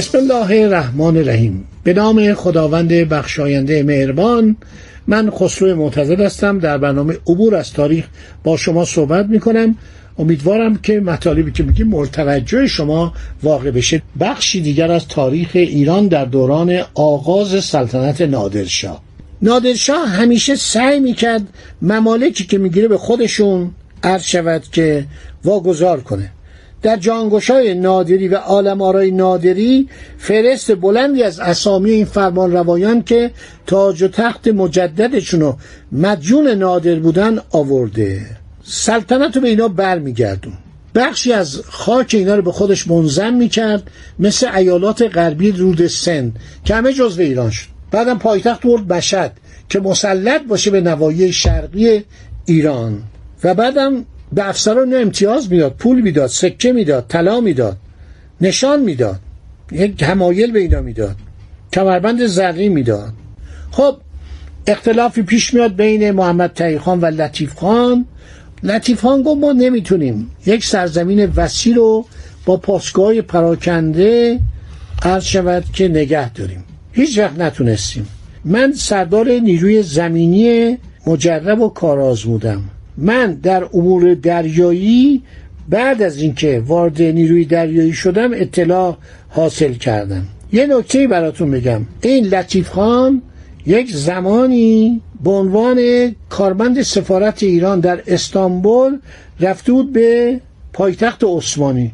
بسم الله الرحمن الرحیم. به نام خداوند بخشاینده مهربان من خسرو معتزد هستم. در برنامه عبور از تاریخ با شما صحبت می کنم امیدوارم که مطالبی که میگیم مرتوجه شما واقع بشه. بخشی دیگر از تاریخ ایران در دوران آغاز سلطنت نادرشاه. نادرشاه همیشه سعی می‌کرد ممالکی که می‌گیره به خودشون عرض شود که واگذار کنه. در جانگوشای نادری و عالم آرای نادری فرست بلندی از اسامی این فرمان روایان که تاج و تخت مجددشون و مدیون نادر بودن آورده. سلطنت رو به اینا برمیگردون. بخشی از خاک اینا رو به خودش منظم می‌کرد مثل ایالات غربی رود سند که همه جزو ایران شد. بعدم پایتخت برد مشد که مسلط باشه به نوایی شرقی ایران. و بعدم به افسران امتیاز می‌داد پول می‌داد سکه می‌داد طلا می‌داد نشان می‌داد یک همایل به اینا می‌داد کمربند زرقی می‌داد. خب اختلافی پیش میاد بین محمد تقی خان و لطیف خان. لطیف خان گفت ما نمی‌تونیم یک سرزمین وسیع رو با پاسگاه پراکنده عرض شود که نگه داریم. هیچ وقت نتونستیم. من سردار نیروی زمینی مجرب و کارآزمودم من در امور دریایی بعد از اینکه وارد نیروی دریایی شدم اطلاع حاصل کردم. یه نکته براتون بگم این لطیف خان یک زمانی به عنوان کارمند سفارت ایران در استانبول رفته بود به پایتخت عثمانی.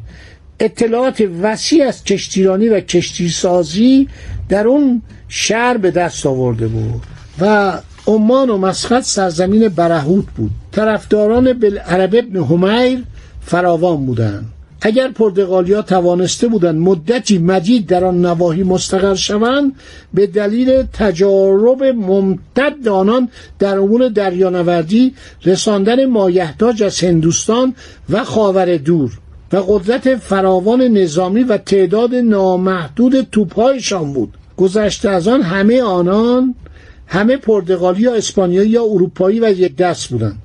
اطلاعات وسیع از کشتیرانی و کشتیسازی در اون شهر به دست آورده بود و عمان و مسقط سرزمین برهوت بود. طرفداران بالعرب ابن همیر فراوان بودند. اگر پرتغالیا توانسته بودند مدتی مدید در آن نواحی مستقر شوند به دلیل تجارب ممتد آنان در امور دریانوردی رساندن مایحتاج از هندوستان و خاور دور و قدرت فراوان نظامی و تعداد نامحدود توپهایشان بود. گذشته از آن همه آنان همه پرتغالی یا اسپانیایی یا اروپایی و یک دست بودند.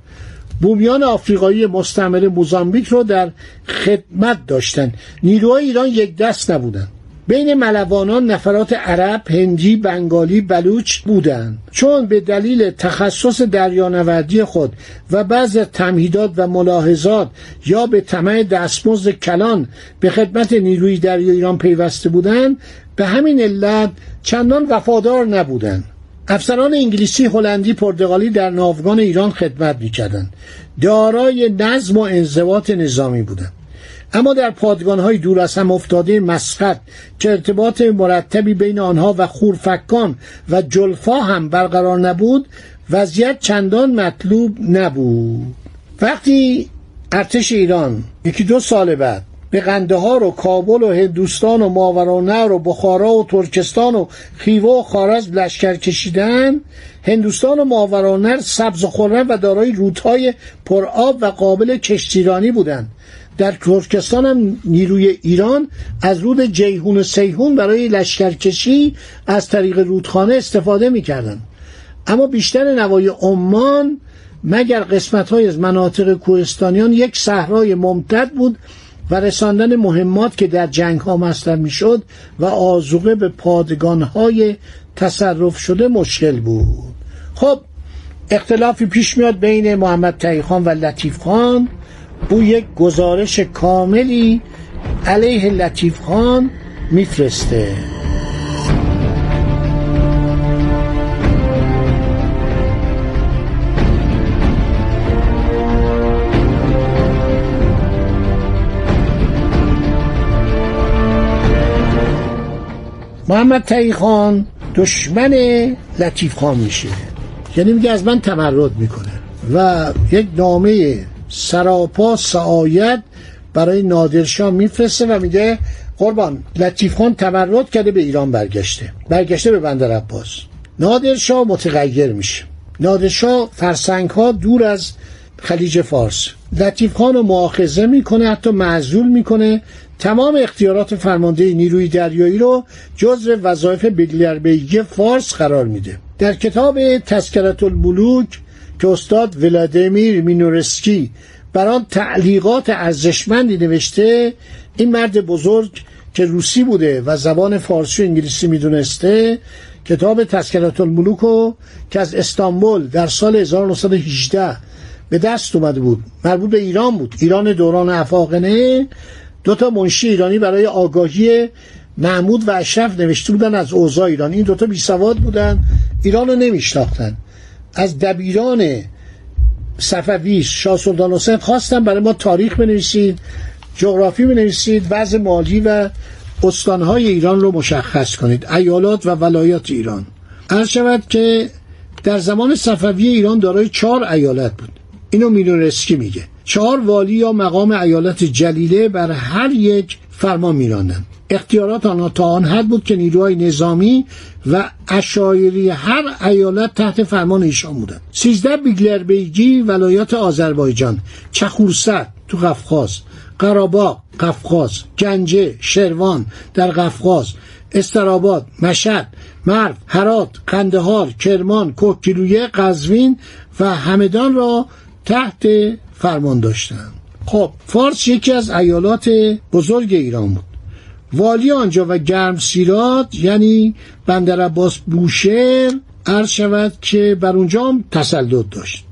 بومیان آفریقایی مستعمره موزامبیک رو در خدمت داشتند نیروهای ایران یک دست نبودند. بین ملوانان نفرات عرب، هندی، بنگالی، بلوچ بودند. چون به دلیل تخصص دریانوردی خود و بعض تمهیدات و ملاحظات یا به طمع دستمزد کلان به خدمت نیروی دریای ایران پیوسته بودند به همین علت چندان وفادار نبودند. افسران انگلیسی، هلندی، پرتغالی در ناوگان ایران خدمت می‌کردند. دارای نظم و انضباط نظامی بودند. اما در پادگانهای دور از هم افتاده مسقط که ارتباط مرتبی بین آنها و خورفکان و جلفا هم برقرار نبود وضعیت چندان مطلوب نبود وقتی ارتش ایران یکی دو سال بعد به قندهار و کابل و هندوستان و ماورانهر و بخارا و ترکستان و خیوه و خارزم لشکر کشیدن. هندوستان و ماورانهر سبز و خرم و دارای رودهای پرآب و قابل کشتیرانی بودند در ترکستان هم نیروی ایران از رود جیهون و سیهون برای لشکرکشی از طریق رودخانه استفاده می‌کردند اما بیشتر نوای عمان مگر قسمت های از مناطق کوهستانیان یک صحرای ممتد بود و رساندن مهمات که در جنگ ها مصرف می‌شد و آزوقه به پادگان های تصرف شده مشکل بود. خب اختلافی پیش میاد بین محمد تقی خان و لطیف خان. او یک گزارش کاملی علیه لطیف خان میفرسته. محمد تقی خان دشمن لطیف خان میشه. یعنی میگه از من تمرد می‌کنه. و یک نامه سراپا سعایت برای نادرشاه میفرسته و میگه قربان لطیف خان تورد کرده به ایران برگشته. برگشته به بندر عباس. نادرشاه متغیر میشه. نادرشاه فرسنگ ها دور از خلیج فارس. لطیف خان رو معاخذه می‌کنه حتی معزول می‌کنه. تمام اختیارات فرمانده نیروی دریایی رو جزء وظایف بگلربیگی فارس قرار میده. در کتاب تذکرت الملوک که استاد ولادیمیر مینورسکی بر آن تعلیقات ارزشمندی نوشته این مرد بزرگ که روسی بوده و زبان فارسی و انگلیسی می‌دونسته کتاب تذکرات الملوک که از استانبول در سال 1918 به دست اومده بود مربوط به ایران بود. ایران دوران افاقنه دو تا منشی ایرانی برای آگاهی محمود و اشرف نوشته بودن از اوضاع ایران این دوتا بی سواد بودن ایران رو نمیشناختن. از دبیران صفوی شاه سلطان حسین خواستن برای ما تاریخ بنویسید جغرافی بنویسید وضع مالی و استانهای ایران رو مشخص کنید. ایالات و ولایات ایران. عرض شود که در زمان صفوی ایران دارای چهار ایالت بود. اینو میلورسکی میگه. چهار والی یا مقام ایالت جلیله بر هر یک فرمان میراندن اختیارات آنها تا آن حد بود که نیروهای نظامی و اشایری هر ایالت تحت فرمان ایشان بودند. سیزده بیگلربیگی ولایات آذربایجان چخورست تو قفقاز قراباق قفقاز گنجه شروان در قفقاز استراباد مشهد مرو هرات قندهار کرمان کوکیلویه قزوین و همدان را تحت فرمان داشتند خب فارس یکی از ایالات بزرگ ایران بود. والی آنجا و گرم سیرات یعنی بندر عباس بوشهر عرض شود که بر اونجا هم تسلط داشت.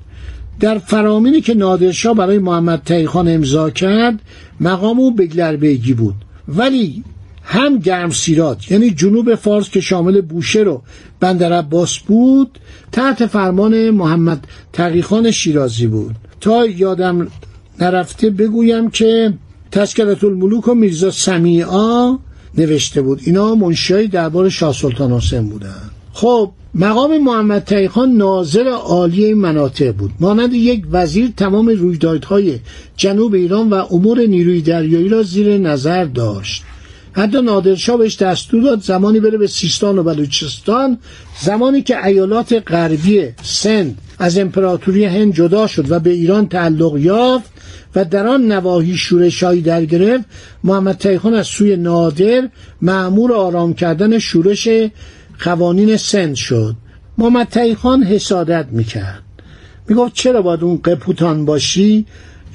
در فرامینی که نادرشاه برای محمد تایخان امضا کرد مقام او بگلربیگی بود. ولی هم گرم سیرات یعنی جنوب فارس که شامل بوشهر و بندر عباس بود تحت فرمان محمد تقیخان شیرازی بود. تا یادم نرفته بگویم که تذکرت الملوک و میرزا سمیعا نوشته بود. اینا منشیای دربار شاه سلطان حسین بودن. خب مقام محمد تایخان ناظر عالی این مناطق بود. مانند یک وزیر تمام رویدادهای جنوب ایران و امور نیروی دریایی را زیر نظر داشت. حتی نادرشاه بهش دستور داد زمانی بره به سیستان و بلوچستان. زمانی که ایالات غربی سند از امپراتوری هند جدا شد و به ایران تعلق یافت و در آن نواحی شورشهایی در گرفت محمد تایخان از سوی نادر معمور آرام کردن شورش قوانین سند شد. محمد تایخان حسادت می‌کرد. می‌گفت چرا باید اون قپوتان باشی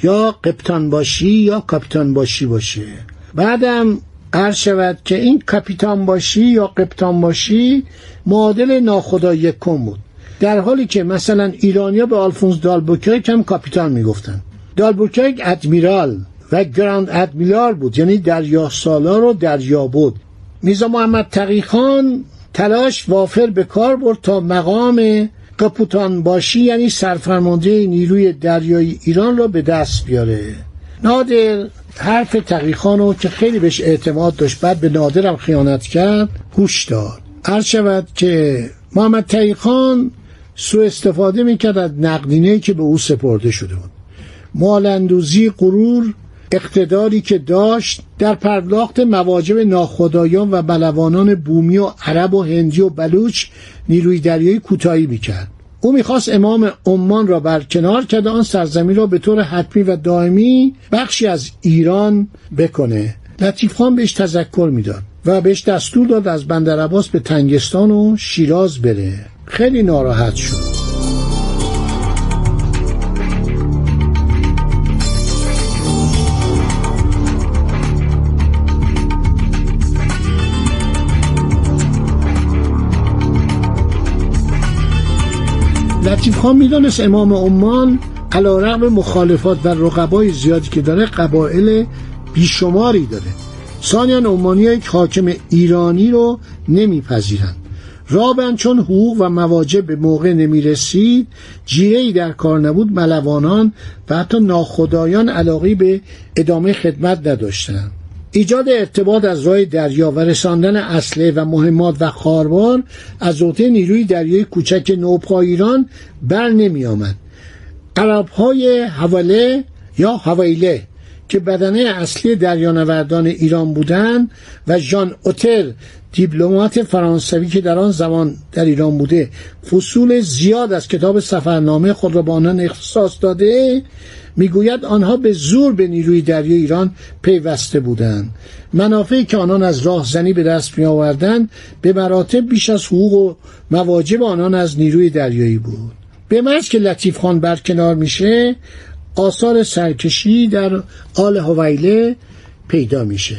یا قپتان باشی یا کاپیتان باشی باشه؟ بعدم عرض شود که این کاپیتان باشی یا قپتان باشی معادل ناخدا یکم بود. در حالی که مثلا ایرانیا به آلفونس دالبوکرک هم کاپیتان می‌گفتن. دالبوکرک admiral و grand admiral بود یعنی دریا سالار و دریا بود. میرزا محمد تقیخان تلاش وافر به کار برد تا مقام کاپوتان باشی یعنی سرفرمانده نیروی دریایی ایران را به دست بیاره. نادر حرف تقیخان رو که خیلی بهش اعتماد داشت بعد به نادرم خیانت کرد گوش داد. عرض شود که محمد تقیخان سو استفاده می‌کرد از نقدینه که به او سپرده شده بود. مالندوزی غرور اقتداری که داشت در پرداخت مواجب ناخدایان و بلوانان بومی و عرب و هندی و بلوچ نیروی دریایی کوتاهی می‌کرد. او می‌خواست امام عمان را برکنار کرده آن سرزمین را به طور حتمی و دائمی بخشی از ایران بکنه. لطیف خان بهش تذکر می‌داد و بهش دستور داد از بندر عباس به تنگستان و شیراز بره. خیلی ناراحت شد. لطیف خان می‌دانست امام عمان علا مخالفات و رقبای زیادی که داره قبایل بیشماری داره. سانیان عمانی یک حاکم ایرانی رو نمیپذیرند. رابن چون حقوق و مواجب به موقع نمی رسید جیره ای در کار نبود ملوانان و حتی ناخدایان علاقی به ادامه خدمت نداشتند. ایجاد ارتباط از راه دریا و رساندن اسلحه و مهمات و خاربار از عهده نیروی دریایی کوچک نوپا ایران بر نمی آمد های حواله یا حویله که بدنه اصلی دریانوردان ایران بودند و ژان اوتر دیپلمات فرانسوی که در آن زمان در ایران بوده فصول زیاد از کتاب سفرنامه خود را به آنان اختصاص داده می‌گوید آنها به زور به نیروی دریای ایران پیوسته بودند. منافعی که آنان از راهزنی به دست می آوردند به مراتب بیش از حقوق و مواجب آنان از نیروی دریایی بود. به مرز که لطیف خان برکنار میشه آثار سرکشی در آل هویله پیدا میشه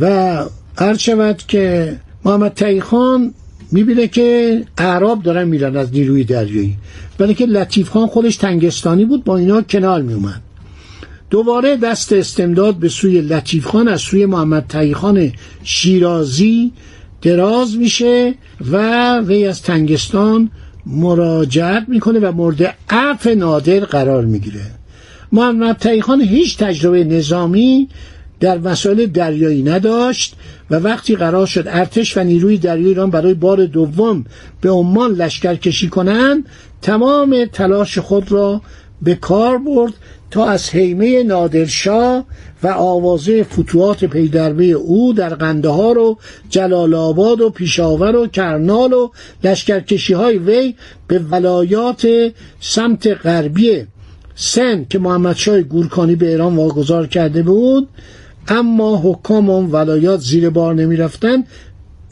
و هر شود که محمد تایی خان می‌بینه که اعراب دارن میرن از نیروی دریایی. ولی که لطیف خان خودش تنگستانی بود با اینا کنار میومد دوباره دست استمداد به سوی لطیف خان از سوی محمد تایی خان شیرازی دراز میشه و وی از تنگستان مراجعت می‌کنه و مورد عفو نادر قرار می‌گیره. محمد تایی خان هیچ تجربه نظامی در مسائل دریایی نداشت و وقتی قرار شد ارتش و نیروی دریایی ایران برای بار دوم به عمان لشکر کشی کنند تمام تلاش خود را به کار برد تا از حیمه نادرشاه و آوازه فتوحات پیدربه او در قندهار و جلال آباد و پیشاور و کرنال و لشکرکشی های وی به ولایات سمت غربی سن که محمد شای گورکانی به ایران واگذار کرده بود اما حکام اون ولایات زیر بار نمی رفتن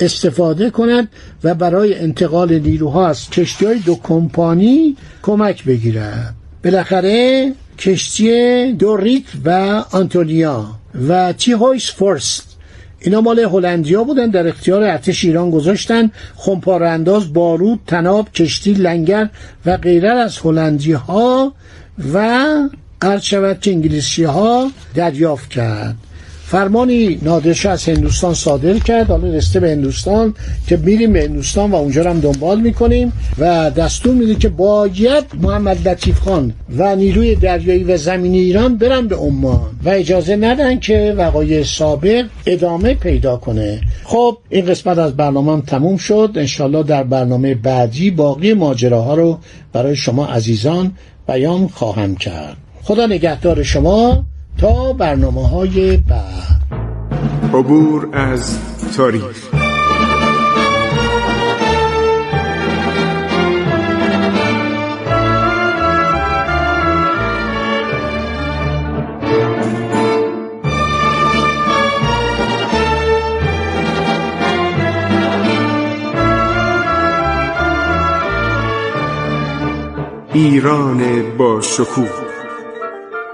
استفاده کند و برای انتقال نیروها از کشتی های دو کمپانی کمک بگیرد بالاخره کشتی دوریت و آنتونیا و تی هویس فورست. اینا مال هلندیا بودن در اختیار ارتش ایران گذاشتن. خمپاره انداز بارود تناب کشتی لنگر و غیره از هلندی ها و قرد شود که انگلیسی ها دریافت کرد. فرمانی نادرشاه از هندوستان صادر کرد. حالا رسته به هندوستان که میریم به هندوستان و اونجا هم دنبال می‌کنیم و دستور میده که باید محمد لطیف خان و نیروی دریایی و زمینی ایران برن به عمان و اجازه ندن که وقایع سابق ادامه پیدا کنه. خب این قسمت از برنامه هم تموم شد. انشالله در برنامه بعدی باقی ماجراها رو برای شما عزیزان بیان خواهم کرد. خدا نگهدار شما. تا برنامه های بعد. عبور از تاریخ. ایران با شکوه.